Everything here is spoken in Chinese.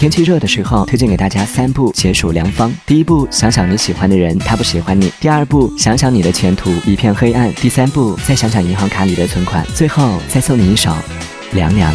天气热的时候推荐给大家三步解暑良方第一步想想你喜欢的人他不喜欢你第二步想想你的前途一片黑暗第三步再想想银行卡里的存款最后再送你一首凉凉。